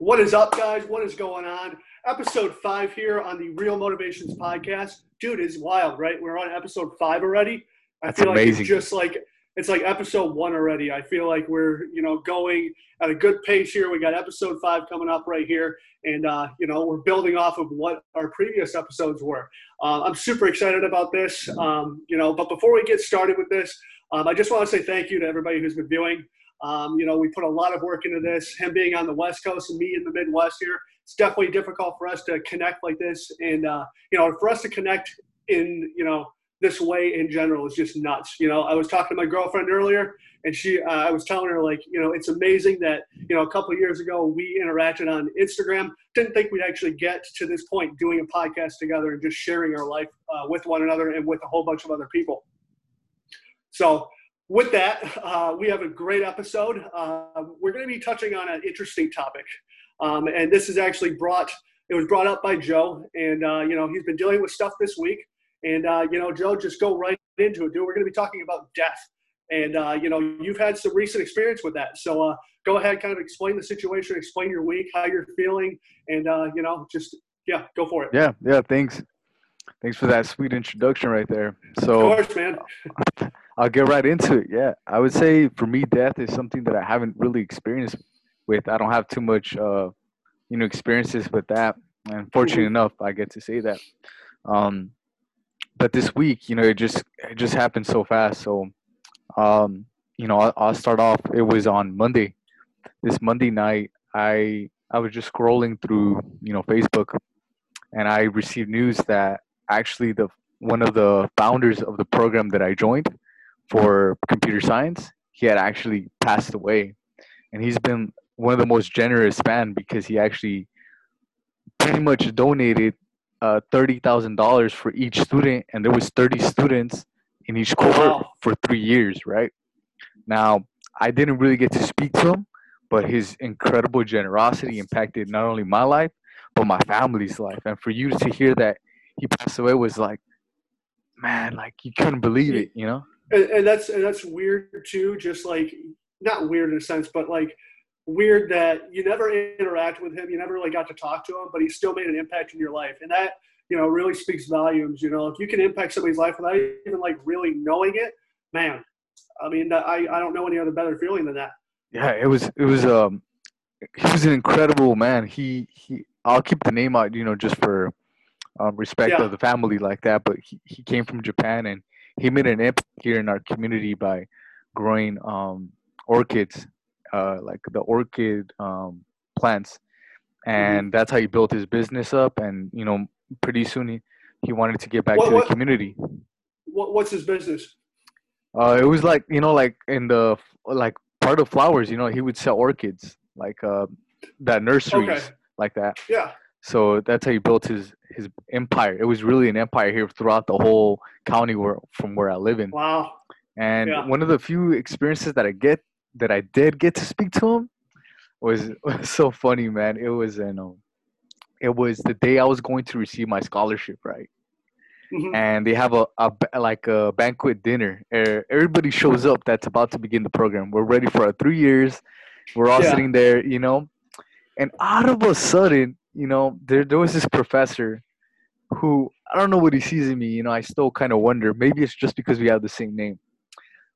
What is up, guys? What is going on? Episode five here on the Real Motivations podcast. Dude, it's wild, right? We're on episode five already. I That's feel amazing. like it's just like it's like episode one already. I feel like we're you know going at a good pace here. We got episode five coming up right here, and uh, you know we're building off of what our previous episodes were. Uh, I'm super excited about this. Um, you know, but before we get started with this, um, I just want to say thank you to everybody who's been viewing. Um, you know, we put a lot of work into this. Him being on the West Coast and me in the Midwest here, it's definitely difficult for us to connect like this. And, uh, you know, for us to connect in, you know, this way in general is just nuts. You know, I was talking to my girlfriend earlier and she, uh, I was telling her like, you know, it's amazing that, you know, a couple years ago we interacted on Instagram. Didn't think we'd actually get to this point doing a podcast together and just sharing our life uh, with one another and with a whole bunch of other people. So, with that, uh, we have a great episode. Uh, we're going to be touching on an interesting topic, um, and this is actually brought. It was brought up by Joe, and uh, you know he's been dealing with stuff this week. And uh, you know, Joe, just go right into it, dude. We're going to be talking about death, and uh, you know, you've had some recent experience with that. So uh, go ahead, kind of explain the situation, explain your week, how you're feeling, and you know, just yeah, go for it. Yeah, yeah. Thanks, thanks for that sweet introduction right there. So of course, man. I'll get right into it. Yeah, I would say for me, death is something that I haven't really experienced with. I don't have too much, uh, you know, experiences with that. And fortunately Mhm. enough, I get to say that. Um, but this week, you know, it just it just happened so fast. So, um, you know, I'll, I'll start off. It was on Monday. This Monday night, I I was just scrolling through, you know, Facebook, and I received news that actually the one of the founders of the program that I joined for computer science, he had actually passed away, and he's been one of the most generous man because he actually pretty much donated uh, thirty thousand dollars for each student, and there was thirty students in each cohort Wow. for three years. Right now, I didn't really get to speak to him, but his incredible generosity impacted not only my life but my family's life. And for you to hear that he passed away was like, man, like you couldn't believe it, you know? And, and that's and that's weird too. Just like not weird in a sense, but like weird that you never interact with him, you never really got to talk to him, but he still made an impact in your life, and that you know really speaks volumes. You know, if you can impact somebody's life without even like really knowing it, man. I mean, I I don't know any other better feeling than that. Yeah, it was it was um he was an incredible man. He he I'll keep the name out, you know, just for um, respect Yeah. of the family like that. But he, he came from Japan and he made an impact here in our community by growing um orchids, uh like the orchid um plants. And that's how he built his business up and you know, pretty soon he, he wanted to get back What- to the what- community. What, what's his business? Uh, it was like you know, like in the like part of flowers. You know, he would sell orchids, like uh, that nurseries, Okay. like that. Yeah. So that's how he built his his empire. It was really an empire here throughout the whole county where from where I live in. Wow. And Yeah. one of the few experiences that I get that I did get to speak to him was, was so funny, man. It was in um, it was the day I was going to receive my scholarship, right? Mhm. and they have a, a like a banquet dinner. Er, Everybody shows up that's about to begin the program. We're ready for our three years. We're all Yeah. sitting there, you know, and out of a sudden, you know, there there was this professor who I don't know what he sees in me. You know, I still kind of wonder. Maybe it's just because we have the same name.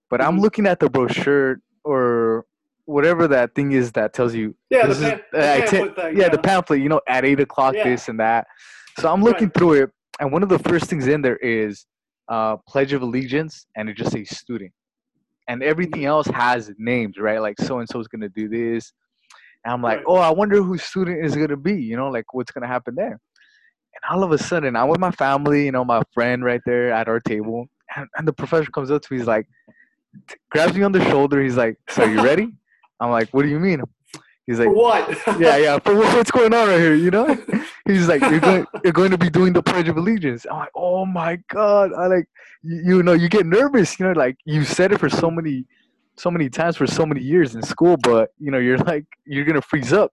But I'm Mhm. looking at the brochure or whatever that thing is that tells you Yeah, the, is- the uh, I te- pamphlet yeah, the pamphlet, you know, at eight o'clock, Yeah. this and that. So I'm looking Right. through it, and one of the first things in there is uh, Pledge of Allegiance, and it just says student, and everything else has names, right? Like so and so is gonna do this, and I'm like, oh, I wonder who student is gonna be, you know, like what's gonna happen there. And all of a sudden, I'm with my family, you know, my friend right there at our table, and, and the professor comes up to me, he's like, grabs me on the shoulder, he's like, so you ready? I'm like, what do you mean? He's like, For what? yeah, yeah. For what's going on right here? You know? He's like, you're going, you're going to be doing the Pledge of Allegiance. I'm like, oh my god! I like, you, you know, you get nervous. You know, like you said it for so many, so many times for so many years in school, but you know, you're like, you're gonna freeze up.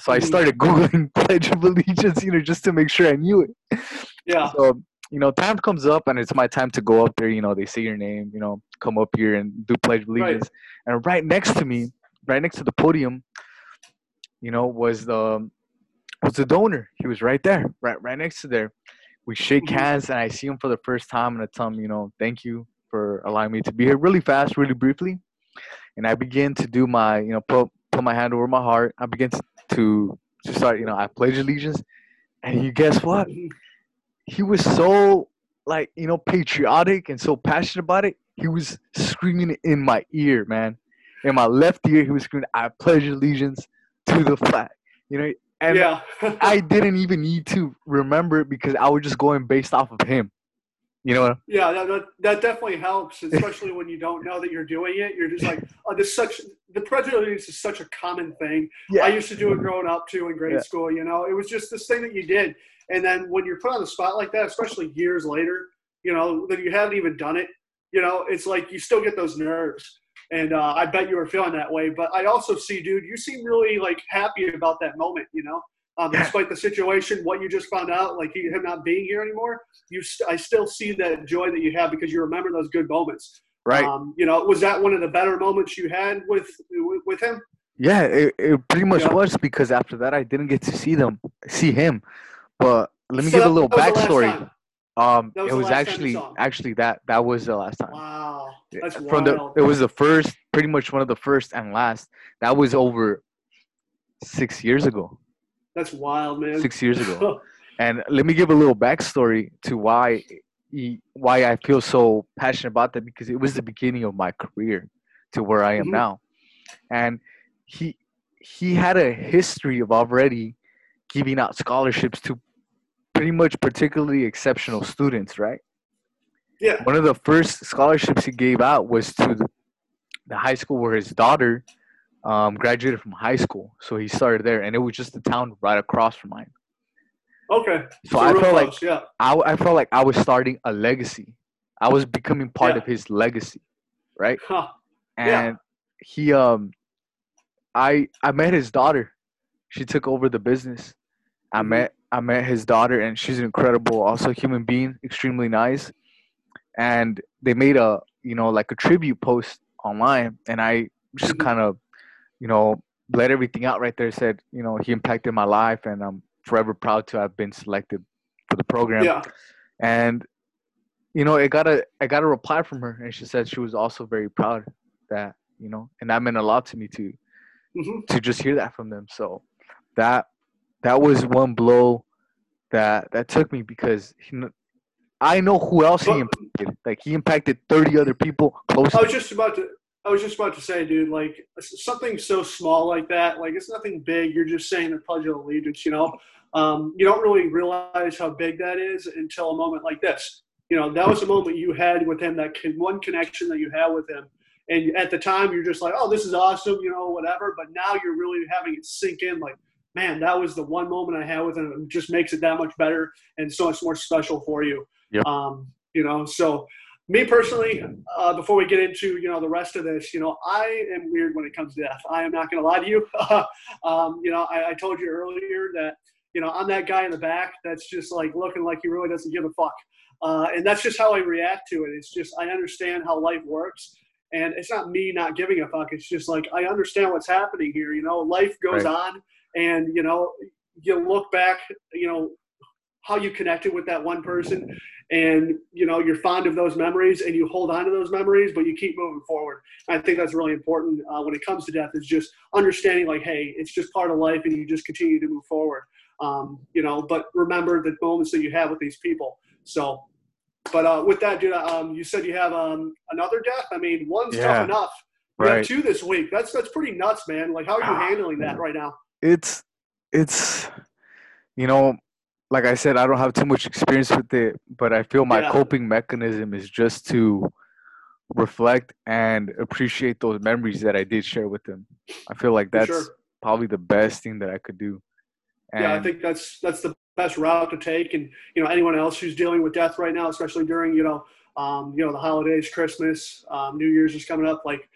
So I Mhm. started googling Pledge of Allegiance, you know, just to make sure I knew it. Yeah. So you know, time comes up and it's my time to go up there. You know, they say your name. You know, come up here and do Pledge of Right. Allegiance. And right next to me, right next to the podium, you know, was the was the donor. He was right there, right right next to there. We shake Mhm. hands, and I see him for the first time, and I tell him, you know, thank you for allowing me to be here, really fast, really briefly. And I begin to do my, you know, put put my hand over my heart. I begin to to, to start, you know, I pledge allegiance, and you guess what? he was so like you know patriotic and so passionate about it. He was screaming in my ear, man. In my left ear, he was screaming, "I pledge allegiance to the flag." You know, and yeah. I didn't even need to remember it because I was just going based off of him. You know, Yeah, that, that, that definitely helps, especially when you don't know that you're doing it. You're just like, oh, this such the prejudice is such a common thing. yeah, I used to do it growing up too in grade Yeah. school. You know, it was just this thing that you did, and then when you're put on the spot like that, especially years later, you know, that you haven't even done it. You know, it's like you still get those nerves, and uh, I bet you were feeling that way. But I also see, dude, you seem really like happy about that moment. You know, um, Yeah. despite the situation, what you just found out, like he, him not being here anymore, you, st- I still see that joy that you have because you remember those good moments. right. Um, you know, was that one of the better moments you had with with, him? Yeah, it, it pretty much Yeah. was because after that I didn't get to see them, see him. But let me So give a little was the last backstory. Um, That was it was actually actually that that was the last time. Wow, that's From wild. the it was the first, pretty much one of the first and last. That was over six years ago. That's wild, man. Six years ago. And let me give a little backstory to why why I feel so passionate about that because it was the beginning of my career to where I am Mhm. now, and he he had a history of already giving out scholarships to pretty much particularly exceptional students, right? yeah, One of the first scholarships he gave out was to the, the high school where his daughter um, graduated from high school, so he started there, and it was just the town right across from mine. okay. So I real felt like yeah, I, I felt like I was starting a legacy. I was becoming part Yeah. of his legacy, right? huh. And Yeah. he um I I met his daughter. She took over the business. I Mhm. met I met his daughter and she's an incredible also human being, extremely nice. And they made a, you know, like a tribute post online and I just Mhm. kind of, you know, let everything out right there said, you know, he impacted my life and I'm forever proud to have been selected for the program yeah, and you know, I got a I got a reply from her, and she said she was also very proud that you know, and that meant a lot to me to hmm to just hear that from them. So that that was one blow that that took me because he, I know who else he impacted. Like he impacted thirty other people close. I was just about to. I was just about to say, dude, like something so small like that, like it's nothing big. You're just saying the Pledge of Allegiance, you know. Um, you don't really realize how big that is until a moment like this. You know, that was a moment you had with him, that con- one connection that you had with him. And at the time, you're just like, oh, this is awesome, you know, whatever. But now you're really having it sink in, like, man, that was the one moment I had with him. It just makes it that much better and so much more special for you. Yep. Um, you know, so me personally, uh, before we get into you know the rest of this, you know, I am weird when it comes to death. I am not going to lie to you. um, you know, I, I told you earlier that you know I'm that guy in the back that's just like looking like he really doesn't give a fuck, uh, and that's just how I react to it. It's just I understand how life works. And it's not me not giving a fuck. It's just like I understand what's happening here. You know, life goes Right. on, and you know, you look back. You know, how you connected with that one person. And you know you're fond of those memories and you hold on to those memories but you keep moving forward. I think that's really important uh, when it comes to death is just understanding like hey it's just part of life and you just continue to move forward. Um, you know but remember the moments that you have with these people. So but uh, with that dude um, you said you have um, another death? I mean one's Yeah. tough enough. You have right. two this week. That's that's pretty nuts man. Like how are you Ah. handling that right now? It's it's you know, like I said, I don't have too much experience with it, but I feel my Yeah. coping mechanism is just to reflect and appreciate those memories that I did share with them. I feel like that's sure. probably the best thing that I could do. And yeah, I think that's that's the best route to take. And you know, anyone else who's dealing with death right now, especially during you know, um, you know, the holidays, Christmas, um, New Year's is coming up. Like,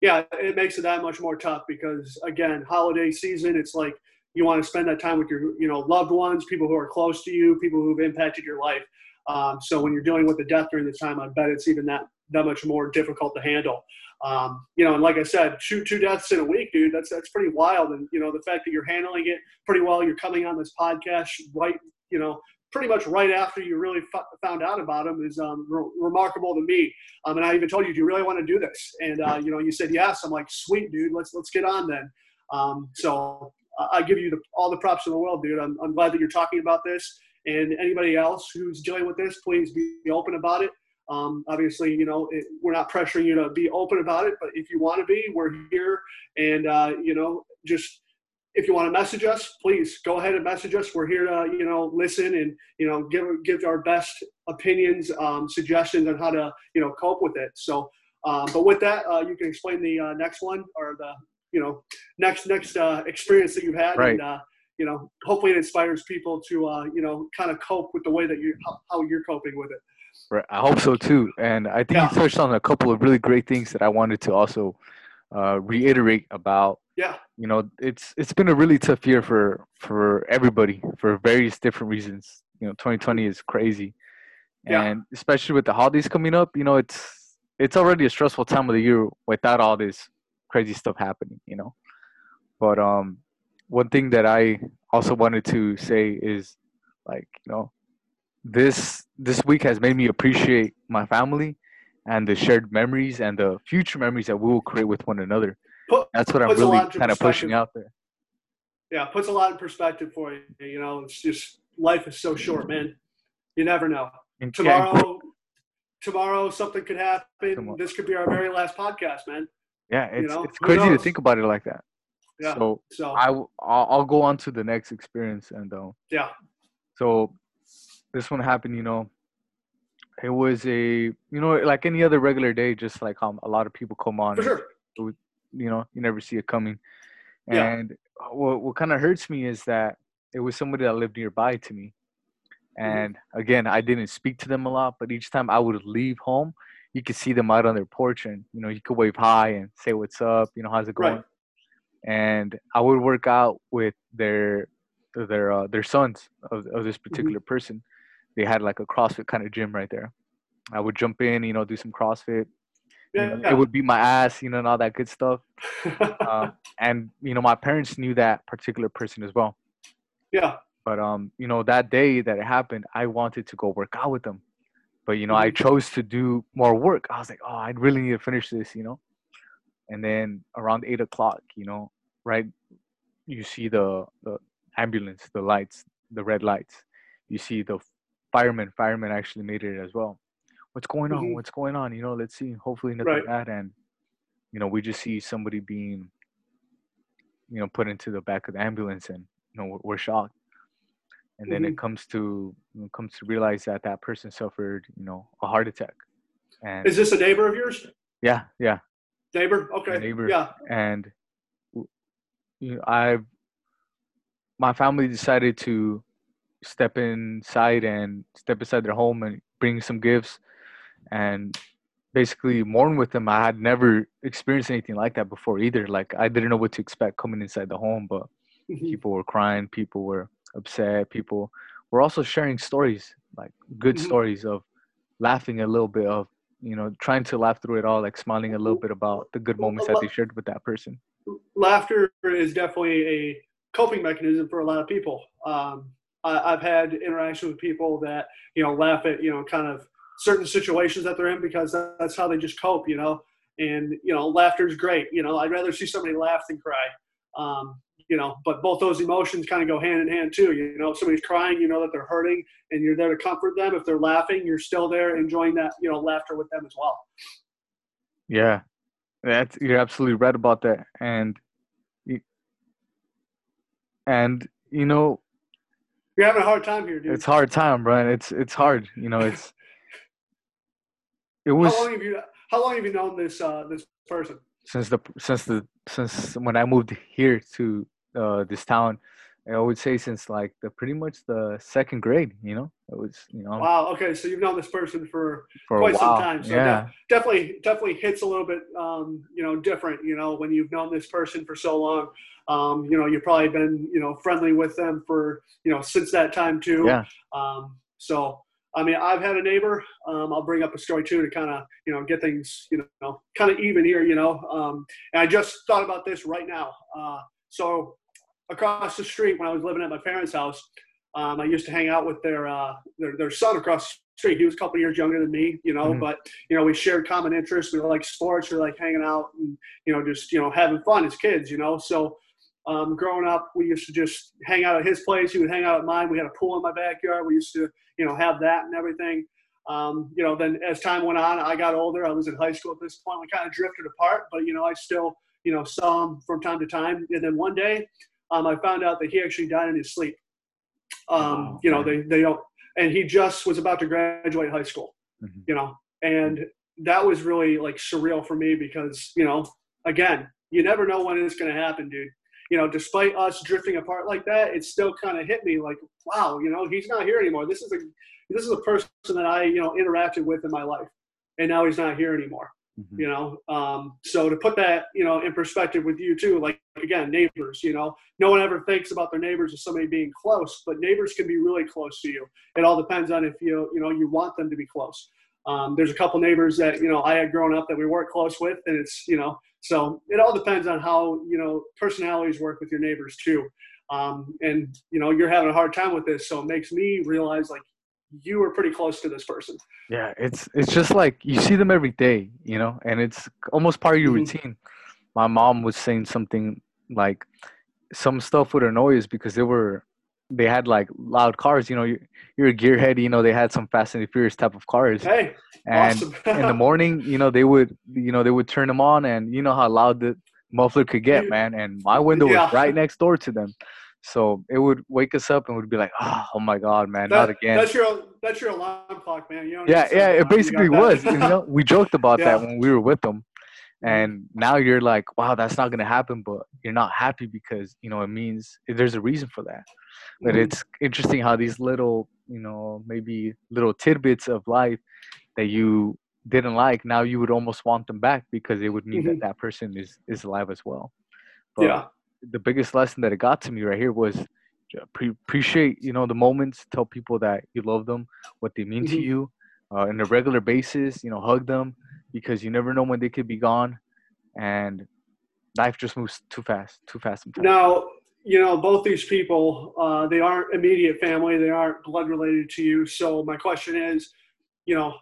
yeah, it makes it that much more tough because again, holiday season, it's like you want to spend that time with your you know loved ones, people who are close to you, people who've impacted your life. Um, so when you're dealing with the death during this time, I bet it's even that that much more difficult to handle. Um, you know, and like I said, shoot two deaths in a week, dude. That's that's pretty wild. And you know, the fact that you're handling it pretty well, you're coming on this podcast right, you know, pretty much right after you really f- found out about him is um, re- remarkable to me. Um, and I even told you, do you really want to do this? And uh, you know, you said yes. I'm like, sweet, dude. Let's let's get on then. Um, so I give you the, all the props in the world, dude. I'm, I'm glad that you're talking about this. And anybody else who's dealing with this, please be open about it. Um, obviously, you know, it, we're not pressuring you to be open about it, but if you want to be, we're here. And, uh, you know, just if you want to message us, please go ahead and message us. We're here to, you know, listen and, you know, give, give our best opinions, um, suggestions on how to, you know, cope with it. So, um, but with that, uh, you can explain the uh, next one or the, you know, next, next uh, experience that you've had. Right. And, uh, you know, hopefully it inspires people to, uh, you know, kind of cope with the way that you, how, how you're coping with it. Right. I hope so too. And I think Yeah. you touched on a couple of really great things that I wanted to also uh, reiterate about. Yeah. You know, it's it's been a really tough year for for everybody for various different reasons. You know, 2020 is crazy, Yeah. and especially with the holidays coming up, you know, it's it's already a stressful time of the year without all this crazy stuff happening. You know, but um, one thing that I also wanted to say is like you know this this week has made me appreciate my family and the shared memories and the future memories that we will create with one another. Put, That's what I'm really kind of pushing out there. yeah, puts a lot in perspective for you. You know, it's just life is so short, man. You never know. And- Tomorrow, tomorrow something could happen. Tomorrow. This could be our very last podcast, man. Yeah, it's know, it's crazy to think about it like that. Yeah. So So I I'll, I'll go on to the next experience and yeah, so this one happened. You know, it was a you know like any other regular day, just like um, a lot of people come on. for sure. you know you never see it coming Yeah. and what, what kind of hurts me is that it was somebody that lived nearby to me Mm-hmm. and again i didn't speak to them a lot but each time i would leave home you could see them out on their porch and you know you could wave hi and say what's up you know how's it going? Right. and i would work out with their their uh, their sons of, of this particular person. They had like a crossfit kind of gym right there. I would jump in you know do some crossfit. You Yeah, it would beat my ass you know and all that good stuff. Um, and you know my parents knew that particular person as well. Yeah. but um you know that day that it happened i wanted to go work out with them but you know i Mhm. chose to do more work. I was like oh i really need to finish this you know? And then around eight o'clock you know right you see the the ambulance the lights the red lights. You see the firemen firemen actually made it as well. What's going on? Mhm. what's going on? You know let's see. Hopefully nothing Right. bad and you know we just see somebody being you know put into the back of the ambulance and you know we're, we're shocked and then it comes to know, comes to realize that that person suffered you know a heart attack and Is this a neighbor of yours? yeah yeah Neighbor? Okay. neighbor. Yeah. and you know, I, my family decided to step inside and step inside their home and bring some gifts, and basically mourn with them. I had never experienced anything like that before either. Like I didn't know what to expect coming inside the home, but Mhm. people were crying, people were upset, people were also sharing stories, like good Mhm. stories of laughing a little bit of you know trying to laugh through it all like smiling a little bit about the good moments that they shared with that person laughter is definitely a coping mechanism for a lot of people. Um, I, I've had interactions with people that you know laugh at you know kind of certain situations that they're in because that's how they just cope, you know. And you know, laughter is great. You know, I'd rather see somebody laugh than cry. Um, you know, but both those emotions kind of go hand in hand too. You know, if somebody's crying, you know that they're hurting, and you're there to comfort them. If they're laughing, you're still there enjoying that you know laughter with them as well. yeah that's you're absolutely right about that and and you know You're having a hard time here, dude. it's hard time brian it's it's hard you know it's it was how long have you How long have you known this uh, this person? since the since the since when i moved here to uh this town i would say since like the pretty much the second grade you know it was you know Wow. Okay, so you've known this person for for quite some time, so yeah definitely definitely hits a little bit um, you know different. You know, when you've known this person for so long, um, you know you've probably been you know friendly with them for you know since that time too. Yeah. Um, so I mean, I've had a neighbor. Um, I'll bring up a story too to kind of, you know, get things, you know, kind of even here, you know. Um, and I just thought about this right now. Uh, so across the street, when I was living at my parents' house, um, I used to hang out with their, uh, their their son across the street. He was a couple years younger than me, you know, mm-hmm. but you know, we shared common interests. We like sports. We like hanging out and you know, just you know, having fun as kids, you know. So um, growing up, we used to just hang out at his place. He would hang out at mine. We had a pool in my backyard. We used to, you know, have that and everything. Um, you know, then as time went on, I got older. I was in high school at this point. We kind of drifted apart, but you know, I still, you know, saw him from time to time. And then one day, um, I found out that he actually died in his sleep. Um, you know, they they don't, and he just was about to graduate high school. Mm-hmm. You know, and that was really like surreal for me because you know, again, you never know when it's going to happen, dude you know, despite us drifting apart like that, it still kind of hit me like, wow, you know, he's not here anymore. This is a this is a person that I, you know, interacted with in my life, and now he's not here anymore. Mm-hmm. You know, um, so to put that, you know, in perspective with you too, like again, neighbors. You know, no one ever thinks about their neighbors as somebody being close, but neighbors can be really close to you. It all depends on if you, you know, you want them to be close. Um, there's a couple neighbors that you know I had grown up that we weren't close with, and it's you know so it all depends on how you know personalities work with your neighbors too. Um, and you know you're having a hard time with this, so it makes me realize like you were pretty close to this person. Yeah, it's it's just like you see them every day, you know, and it's almost part of your mm-hmm. routine. My mom was saying something like some stuff would annoy us because they were they had like loud cars. You know, you're, you're a gearhead. You know, they had some Fast and the Furious type of cars. Hey, and awesome. in the morning, you know, they would, you know, they would turn them on, and you know how loud the muffler could get, man. And my window yeah. was right next door to them, so it would wake us up and would be like, oh, oh my god, man, that, not again. That's your that's your alarm clock, man. You yeah, yeah, it basically was. you know, we joked about yeah. that when we were with them. Mm-hmm. and now you're like wow that's not going to happen but you're not happy because you know it means there's a reason for that but mm-hmm. it's interesting how these little you know maybe little tidbits of life that you didn't like now you would almost want them back because it would mean mm-hmm. that that person is is alive as well but yeah the biggest lesson that it got to me right here was pre- appreciate you know the moments tell people that you love them what they mean mm-hmm. to you uh, on a regular basis you know hug them because you never know when they could be gone, and life just moves too fast, too fast. Sometimes. Now, you know, both these people, uh, they aren't immediate family, they aren't blood related to you. So my question is, you know,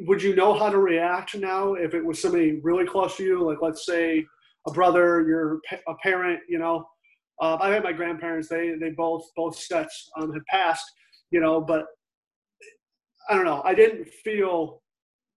would you know how to react now if it was somebody really close to you, like let's say a brother, your a parent, you know? Uh, I had my grandparents; they they both both sets um, had passed, you know, but I don't know. I didn't feel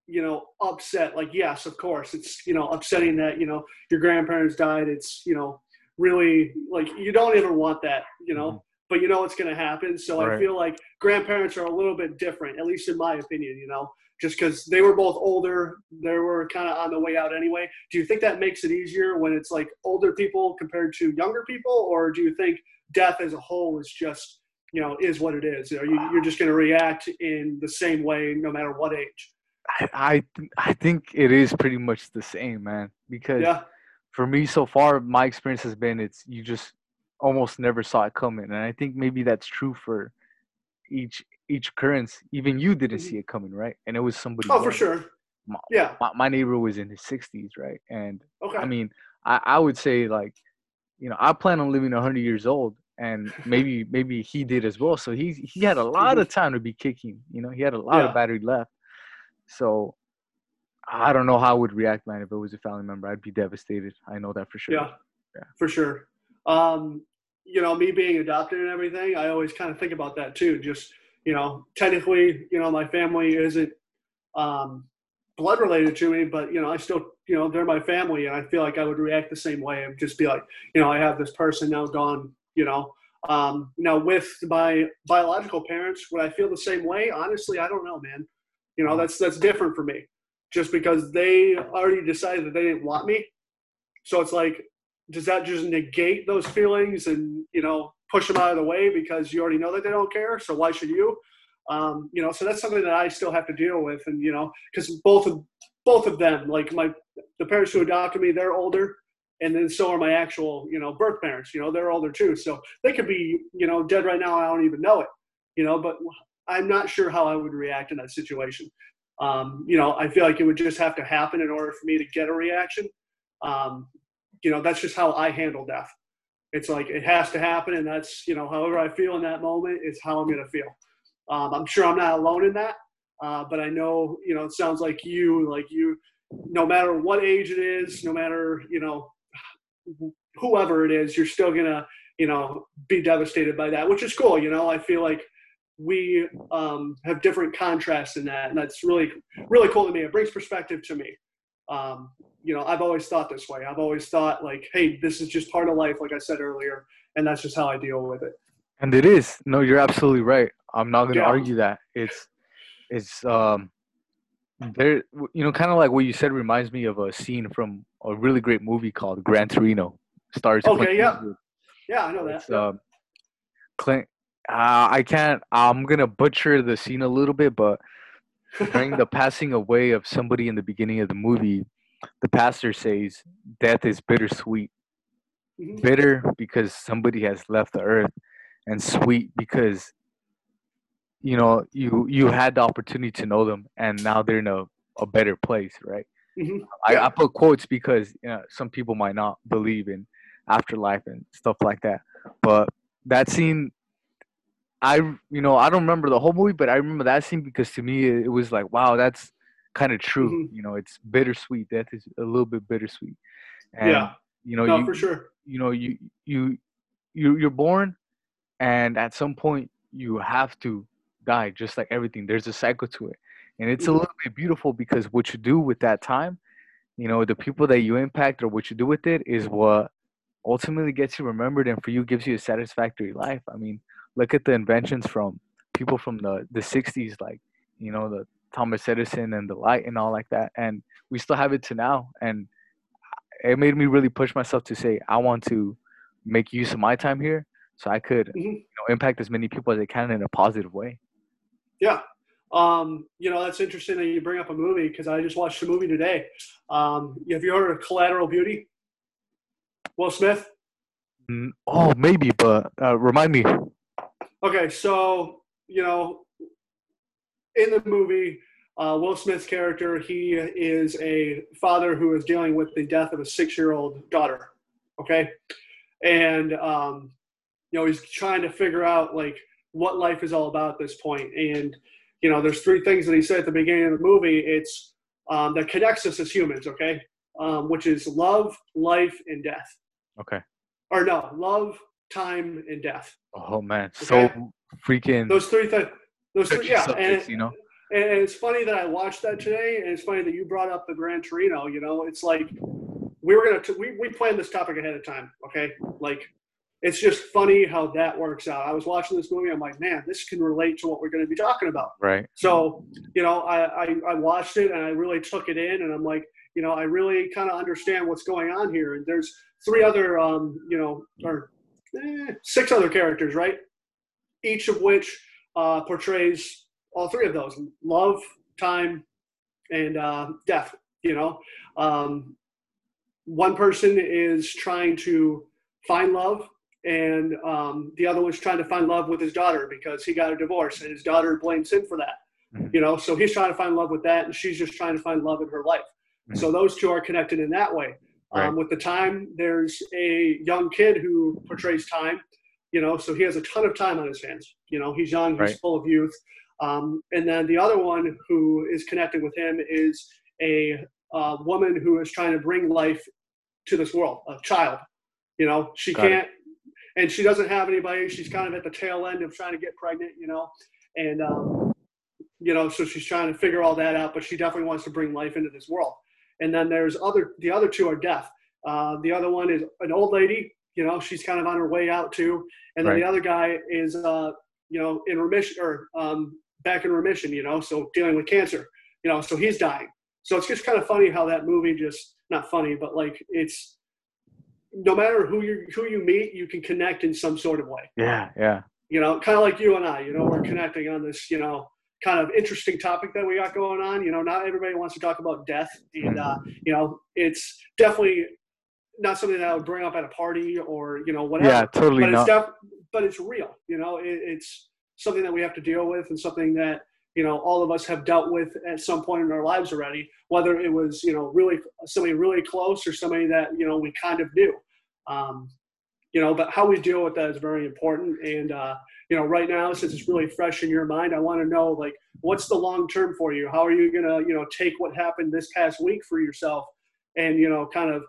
you know, upset. Like, yes, of course, it's you know upsetting that you know your grandparents died. It's you know really like you don't ever want that, you know. Mm-hmm. But you know it's going to happen. So right. I feel like grandparents are a little bit different, at least in my opinion. You know, just because they were both older, they were kind of on the way out anyway. Do you think that makes it easier when it's like older people compared to younger people, or do you think death as a whole is just you know is what it is? Are you, uh, you're just going to react in the same way no matter what age? I I, I think it is pretty much the same, man. Because yeah. for me so far, my experience has been it's you just almost never saw it coming, and I think maybe that's true for each each occurrence. Even you didn't mm-hmm. see it coming, right? And it was somebody. Oh, for sure. My, yeah. My, my, neighbor was in his 60s, right? And okay. I mean, I, I would say like, you know, I plan on living 100 years old, and maybe maybe he did as well. So he he had a lot mm-hmm. of time to be kicking. You know, he had a lot yeah. of battery left. So I don't know how I would react, man. If it was a family member, I'd be devastated. I know that for sure. Yeah, yeah. for sure. Um, you know, me being adopted and everything, I always kind of think about that too. Just you know, technically, you know, my family isn't um, blood related to me, but you know, I still, you know, they're my family, and I feel like I would react the same way and just be like, you know, I have this person now gone. You know, um, now with my biological parents, would I feel the same way? Honestly, I don't know, man. You know, that's that's different for me. Just because they already decided that they didn't want me. So it's like, does that just negate those feelings and, you know, push them out of the way because you already know that they don't care? So why should you? Um, you know, so that's something that I still have to deal with. And, you know, because both of both of them, like my the parents who adopted me, they're older and then so are my actual you know birth parents you know they're older too so they could be you know dead right now i don't even know it you know but I'm not sure how I would react in that situation. Um, you know, I feel like it would just have to happen in order for me to get a reaction. Um, you know, that's just how I handle death. It's like it has to happen, and that's you know, however I feel in that moment is how I'm gonna feel. Um, I'm sure I'm not alone in that, uh, but I know you know it sounds like you, like you, no matter what age it is, no matter you know whoever it is, you're still gonna you know be devastated by that, which is cool. You know, I feel like we um, have different contrasts in that, and that's really really cool to me. It brings perspective to me. Um, you know, I've always thought this way. I've always thought like, hey, this is just part of life, like I said earlier, and that's just how I deal with it. And it is. No, you're absolutely right. I'm not gonna yeah. argue that. It's it's um there you know kind of like what you said reminds me of a scene from a really great movie called Gran Torino. Stars Okay, Clint yeah. Eastwood. Yeah, I know that. It's, um, Clint uh, I can't I'm going to butcher the scene a little bit but during the passing away of somebody in the beginning of the movie the pastor says death is bittersweet. Mm-hmm. Bitter because somebody has left the earth and sweet because you know you you had the opportunity to know them and now they're in a, a better place right mm-hmm. I, I put quotes because you know, some people might not believe in afterlife and stuff like that but that scene i you know i don't remember the whole movie but i remember that scene because to me it, it was like wow that's kind of true mm-hmm. you know it's bittersweet death is a little bit bittersweet. And, yeah. you know no, you, for sure. you know you you you you're born and at some point you have to die just like everything. There's a cycle to it. And it's a mm-hmm. little bit beautiful because what you do with that time you know the people that you impact or what you do with it is what ultimately gets you remembered and for you gives you a satisfactory life. I mean look at the inventions from people from the the 60s like you know the thomas edison and the light and all like that and we still have it to now and it made me really push myself to say i want to make use of my time here so I could mm-hmm. you know, impact as many people as I can in a positive way. Yeah. Um, you know, that's interesting that you bring up a movie because I just watched a movie today. Um, have you heard of Collateral Beauty? Will Smith? Mm, oh, maybe, but uh, remind me. Okay, so, you know, in the movie, uh, Will Smith's character, he is a father who is dealing with the death of a six year old daughter. Okay. And um, you know he's trying to figure out like what life is all about at this point. point and you know there's three things that he said at the beginning of the movie it's um, that connects us as humans okay um, which is love life and death okay or no love time and death oh man okay? so freaking those three things those yeah and, you know and it's funny that I watched that today, and it's funny that you brought up the Gran Torino. You know, it's like we were gonna t- we we planned this topic ahead of time. Okay, like it's just funny how that works out. I was watching this movie. I'm like, man, this can relate to what we're going to be talking about. Right. So, you know, I, I, I watched it and I really took it in, and I'm like, you know, I really kind of understand what's going on here. And there's three other, um, you know, or eh, six other characters, right? Each of which uh, portrays all three of those: love, time, and uh, death. You know, um, one person is trying to find love and um, the other one's trying to find love with his daughter because he got a divorce and his daughter blames him for that mm-hmm. you know so he's trying to find love with that and she's just trying to find love in her life mm-hmm. so those two are connected in that way right. um, with the time there's a young kid who portrays time you know so he has a ton of time on his hands you know he's young he's right. full of youth um, and then the other one who is connected with him is a uh, woman who is trying to bring life to this world a child you know she Got can't it and she doesn't have anybody. She's kind of at the tail end of trying to get pregnant, you know, and um, you know, so she's trying to figure all that out. But she definitely wants to bring life into this world. And then there's other. The other two are deaf. Uh, the other one is an old lady. You know, she's kind of on her way out too. And then right. the other guy is, uh, you know, in remission or um, back in remission. You know, so dealing with cancer. You know, so he's dying. So it's just kind of funny how that movie just not funny, but like it's no matter who you who you meet, you can connect in some sort of way. Yeah, yeah. You know, kind of like you and I. You know, we're connecting on this. You know, kind of interesting topic that we got going on. You know, not everybody wants to talk about death, and uh, you know, it's definitely not something that I would bring up at a party or you know whatever. Yeah, totally but not. It's def- but it's real. You know, it, it's something that we have to deal with and something that you know all of us have dealt with at some point in our lives already whether it was you know really somebody really close or somebody that you know we kind of knew um, you know but how we deal with that is very important and uh, you know right now since it's really fresh in your mind i want to know like what's the long term for you how are you going to you know take what happened this past week for yourself and you know kind of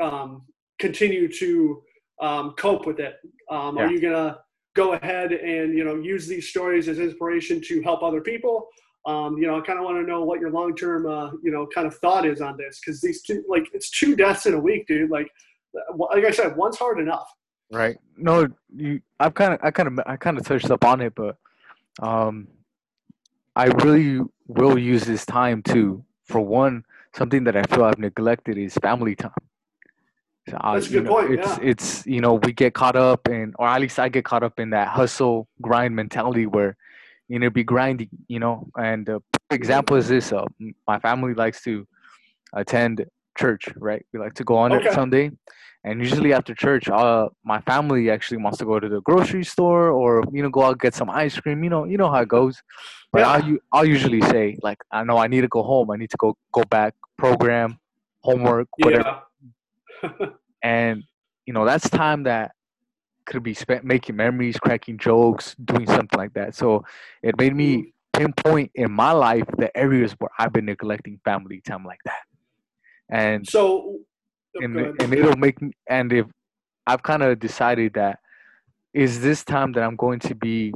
um, continue to um, cope with it. Um, yeah. are you going to go ahead and you know use these stories as inspiration to help other people? Um, you know i kind of want to know what your long-term uh, you know kind of thought is on this because these two like it's two deaths in a week dude. Like like i said one's hard enough. Right. No you i've kind of i kind of i kind of touched up on it but um i really will use this time to for one something that i feel i've neglected is family time uh, That's a good know, point. It's yeah. it's you know we get caught up in, or at least I get caught up in that hustle grind mentality where you know be grinding, you know. And the example is this: uh, my family likes to attend church, right? We like to go on okay. it Sunday, and usually after church, uh, my family actually wants to go to the grocery store or you know go out get some ice cream. You know, you know how it goes. But yeah. I'll I'll usually say like I know I need to go home. I need to go go back program homework whatever. Yeah and you know that's time that could be spent making memories, cracking jokes, doing something like that. So it made me pinpoint in my life the areas where I've been neglecting family time like that. And so, oh, and, and it'll make me, and if I've kind of decided that is this time that I'm going to be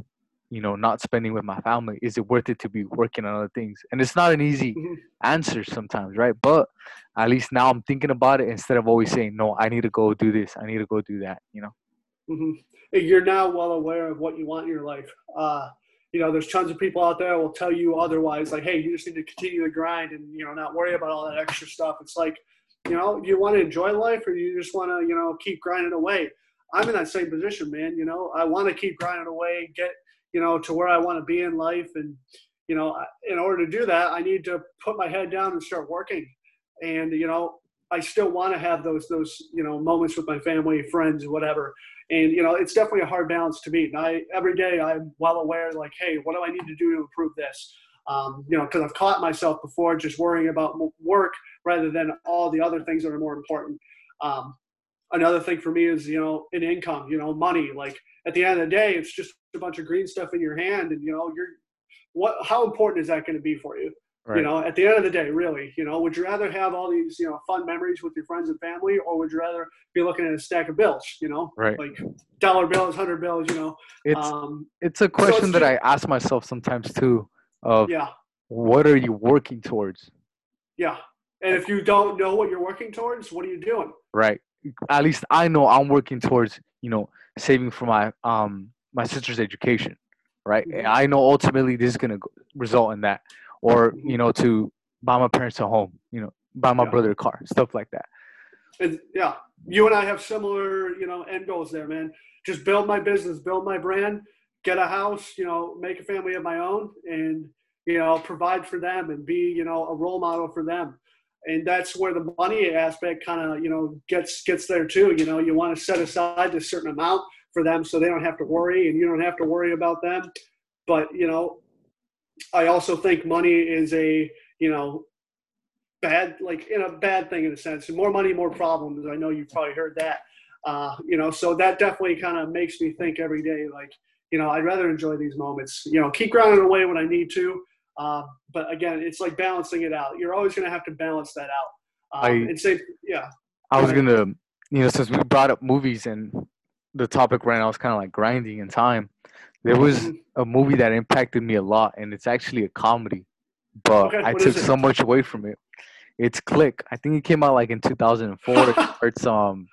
you know not spending with my family is it worth it to be working on other things? And it's not an easy mm-hmm. answer sometimes right? But at least now i'm thinking about it instead of always saying no i need to go do this. I need to go do that you know? Mm-hmm. you're now well aware of what you want in your life. Uh, you know there's tons of people out there will tell you otherwise like hey you just need to continue to grind and you know not worry about all that extra stuff. It's like you know you want to enjoy life or you just want to you know keep grinding away? I'm in that same position man you know? I want to keep grinding away get you know, to where I want to be in life. And, you know, in order to do that, I need to put my head down and start working. And, you know, I still want to have those, those, you know, moments with my family, friends, whatever. And, you know, it's definitely a hard balance to meet. And I, every day I'm well aware, like, hey, what do I need to do to improve this? Um, you know, because I've caught myself before just worrying about work rather than all the other things that are more important. Um, another thing for me is, you know, an income, you know, money. Like at the end of the day, it's just a bunch of green stuff in your hand and you know you're what how important is that going to be for you? Right. you know at the end of the day really you know would you rather have all these you know fun memories with your friends and family or would you rather be looking at a stack of bills you know? Right. Like dollar bills hundred bills you know it's um, it's a question so it's that just, i ask myself sometimes too of yeah. what are you working towards? Yeah. And if you don't know what you're working towards what are you doing? Right. At least i know i'm working towards you know saving for my um my sister's education, right? Mm-hmm. I know ultimately this is gonna result in that, or mm-hmm. you know, to buy my parents a home, you know, buy my yeah. brother a car, stuff like that. And yeah, you and I have similar, you know, end goals there, man. Just build my business, build my brand, get a house, you know, make a family of my own, and you know, provide for them and be, you know, a role model for them. And that's where the money aspect kind of, you know, gets gets there too. You know, you want to set aside a certain amount for them so they don't have to worry and you don't have to worry about them. But, you know, I also think money is a, you know, bad, like in a bad thing in a sense. More money, more problems. I know you've probably heard that. Uh, you know, so that definitely kind of makes me think every day, like, you know, I'd rather enjoy these moments. You know, keep grinding away when I need to. Uh, but again, it's like balancing it out. You're always going to have to balance that out. Um, I, and say, yeah. I was going to, you know, since we brought up movies and the topic right now is kind of like grinding in time. There was mm-hmm. a movie that impacted me a lot, and it's actually a comedy, but okay, I took so much away from it. It's Click. I think it came out like in 2004. it's um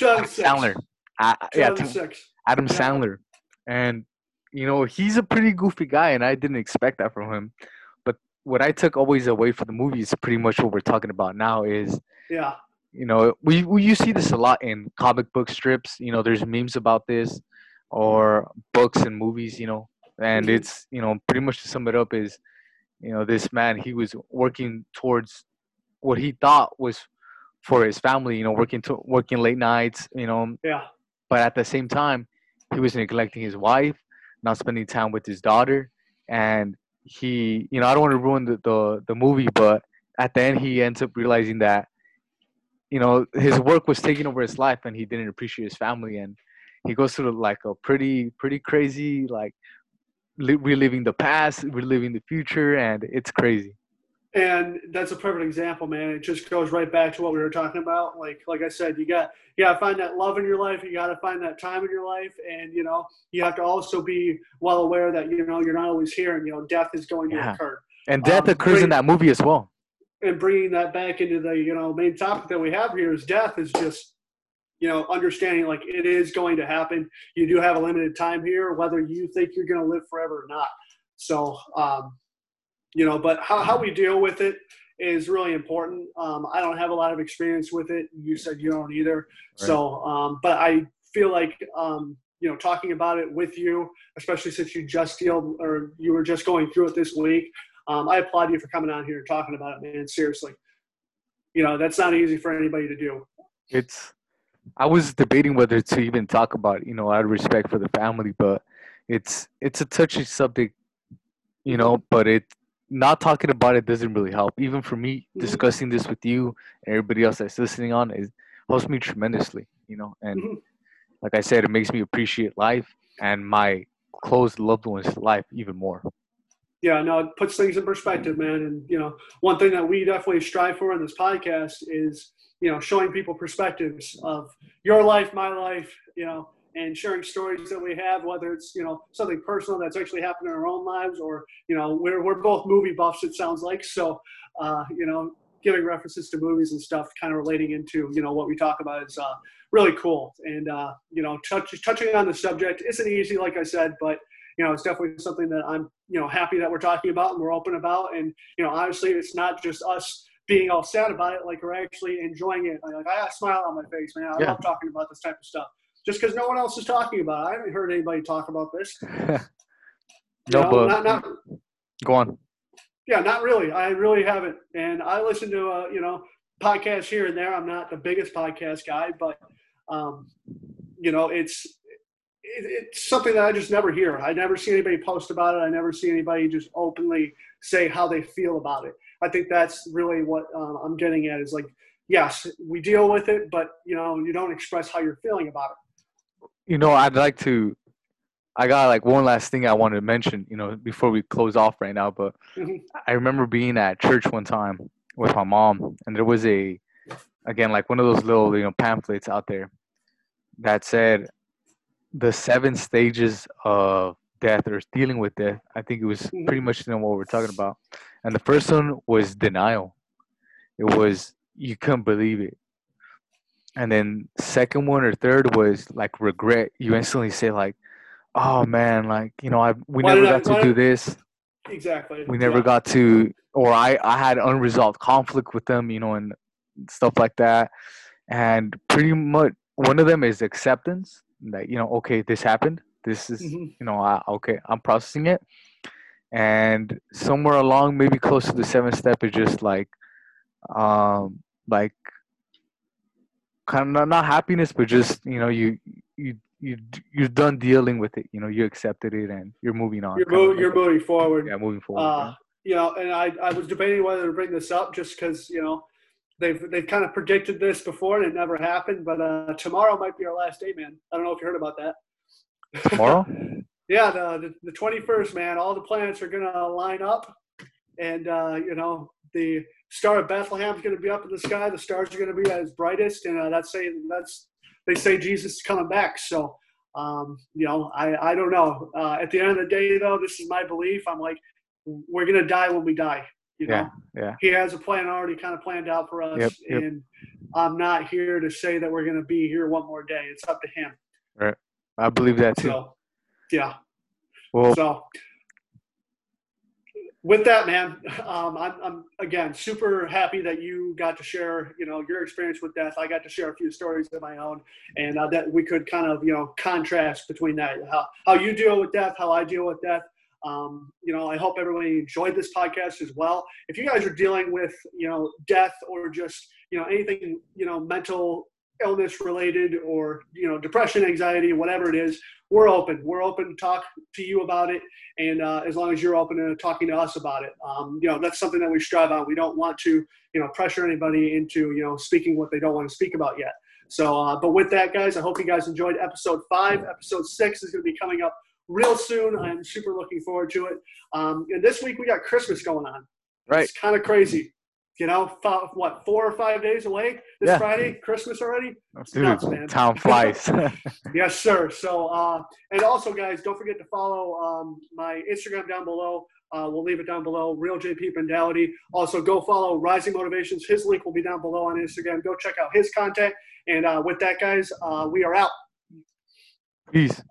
Adam Sandler. Uh, yeah, Adam yeah. Sandler, and you know he's a pretty goofy guy, and I didn't expect that from him. But what I took always away from the movie is pretty much what we're talking about now. Is yeah you know we, we you see this a lot in comic book strips you know there's memes about this or books and movies you know and mm-hmm. it's you know pretty much to sum it up is you know this man he was working towards what he thought was for his family you know working to working late nights you know yeah but at the same time he was neglecting his wife not spending time with his daughter, and he, you know, I don't want to ruin the, the the movie, but at the end he ends up realizing that, you know, his work was taking over his life, and he didn't appreciate his family, and he goes through like a pretty pretty crazy like li- reliving the past, reliving the future, and it's crazy. And that's a perfect example, man. It just goes right back to what we were talking about. Like, like I said, you got you got to find that love in your life. You got to find that time in your life, and you know, you have to also be well aware that you know you're not always here, and you know, death is going Yeah. to occur. And death Um, occurs great. in that movie as well. And bringing that back into the you know main topic that we have here is death is just you know understanding like it is going to happen. You do have a limited time here, whether you think you're going to live forever or not. So, um, you know, but how, how we deal with it is really important. Um, I don't have a lot of experience with it. You said you don't either. So, um, but I feel like, um, you know, talking about it with you, especially since you just deal or you were just going through it this week, um, I applaud you for coming on here and talking about it, man. Seriously. You know, that's not easy for anybody to do. It's. I was debating whether to even talk about, it, you know, out of respect for the family, but it's it's a touchy subject, you know. But it not talking about it doesn't really help. Even for me, Mhm. discussing this with you and everybody else that's listening on it helps me tremendously, you know. And Mhm. like I said, it makes me appreciate life and my close loved ones' life even more. Yeah, no, it puts things in perspective, man. And you know, one thing that we definitely strive for in this podcast is you know showing people perspectives of your life, my life, you know, and sharing stories that we have, whether it's you know something personal that's actually happened in our own lives, or you know we're we're both movie buffs. It sounds like so. Uh, you know, giving references to movies and stuff, kind of relating into you know what we talk about is uh, really cool. And uh, you know, touch, touching on the subject isn't easy, like I said, but you know, it's definitely something that I'm, you know, happy that we're talking about and we're open about. And, you know, honestly, it's not just us being all sad about it. Like we're actually enjoying it. Like I got a smile on my face, man. I Yeah. love talking about this type of stuff. Just because no one else is talking about it. I haven't heard anybody talk about this. No, know, but not, not, go on. yeah, not really. I really haven't. And I listen to, uh, you know, podcasts here and there. I'm not the biggest podcast guy, but, um, you know, it's, it, it's something that I just never hear. I never see anybody post about it. I never see anybody just openly say how they feel about it. I think that's really what um, I'm getting at is like, yes, we deal with it, but you know, you don't express how you're feeling about it. You know, I'd like to. I got like one last thing I wanted to mention, you know, before we close off right now. But Mhm. I remember being at church one time with my mom, and there was a, again, like one of those little, you know, pamphlets out there that said the seven stages of death or dealing with death. I think it was Mhm. pretty much you know, what we're talking about. And the first one was denial. It was you couldn't believe it. And then second one or third was like regret. You instantly say like, "Oh man, like you know, I we Why never did I- got to do this. Exactly. We never Yeah. got to, or I I had unresolved conflict with them, you know, and stuff like that. And pretty much one of them is acceptance. That you know, okay, this happened. This is Mhm. you know, I, okay, I'm processing it. And somewhere along, maybe close to the seventh step, is just like, um, like kind of not, not happiness, but just you know, you you you you're done dealing with it. You know, you accepted it and you're moving on. You're, like you're moving forward. yeah, moving forward. Uh, you know, and I, I was debating whether to bring this up just because, you know, they've they've kind of predicted this before and it never happened. But uh, tomorrow might be our last day, man. I don't know if you heard about that. Tomorrow. Yeah, the the twenty first, man. All the planets are gonna line up, and uh, you know the star of Bethlehem is gonna be up in the sky. The stars are gonna be at its brightest, and uh, that's saying that's they say Jesus is coming back. So, um, you know, I I don't know. Uh, at the end of the day, though, this is my belief. I'm like, we're gonna die when we die. You know, Yeah, yeah. he has a plan already kind of planned out for us, Yep, yep. and I'm not here to say that we're gonna be here one more day. It's up to him. Right, I believe that too. So, yeah. well, So, with that, man, um, I'm, I'm again super happy that you got to share, you know, your experience with death. I got to share a few stories of my own, and uh, that we could kind of, you know, contrast between that, how how you deal with death, how I deal with death. Um, you know, I hope everybody enjoyed this podcast as well. If you guys are dealing with, you know, death or just, you know, anything, you know, mental illness related or you know depression anxiety whatever it is we're open. We're open to talk to you about it. And uh, as long as you're open to talking to us about it. Um, you know that's something that we strive on. We don't want to you know pressure anybody into you know speaking what they don't want to speak about yet. So uh, but with that guys i hope you guys enjoyed episode five. Episode six is going to be coming up real soon i'm super looking forward to it um, and this week we got christmas going on Right. it's kind of crazy you know, f- what four or five days away this Yeah. Friday, Christmas already. Dude, nuts, man. Town flies. Yes, sir. So, uh, and also, guys, don't forget to follow um, my Instagram down below. Uh, we'll leave it down below. Real JP Mentality. Also, go follow Rising Motivations. His link will be down below on Instagram. Go check out his content. And uh, with that, guys, uh, we are out. Peace.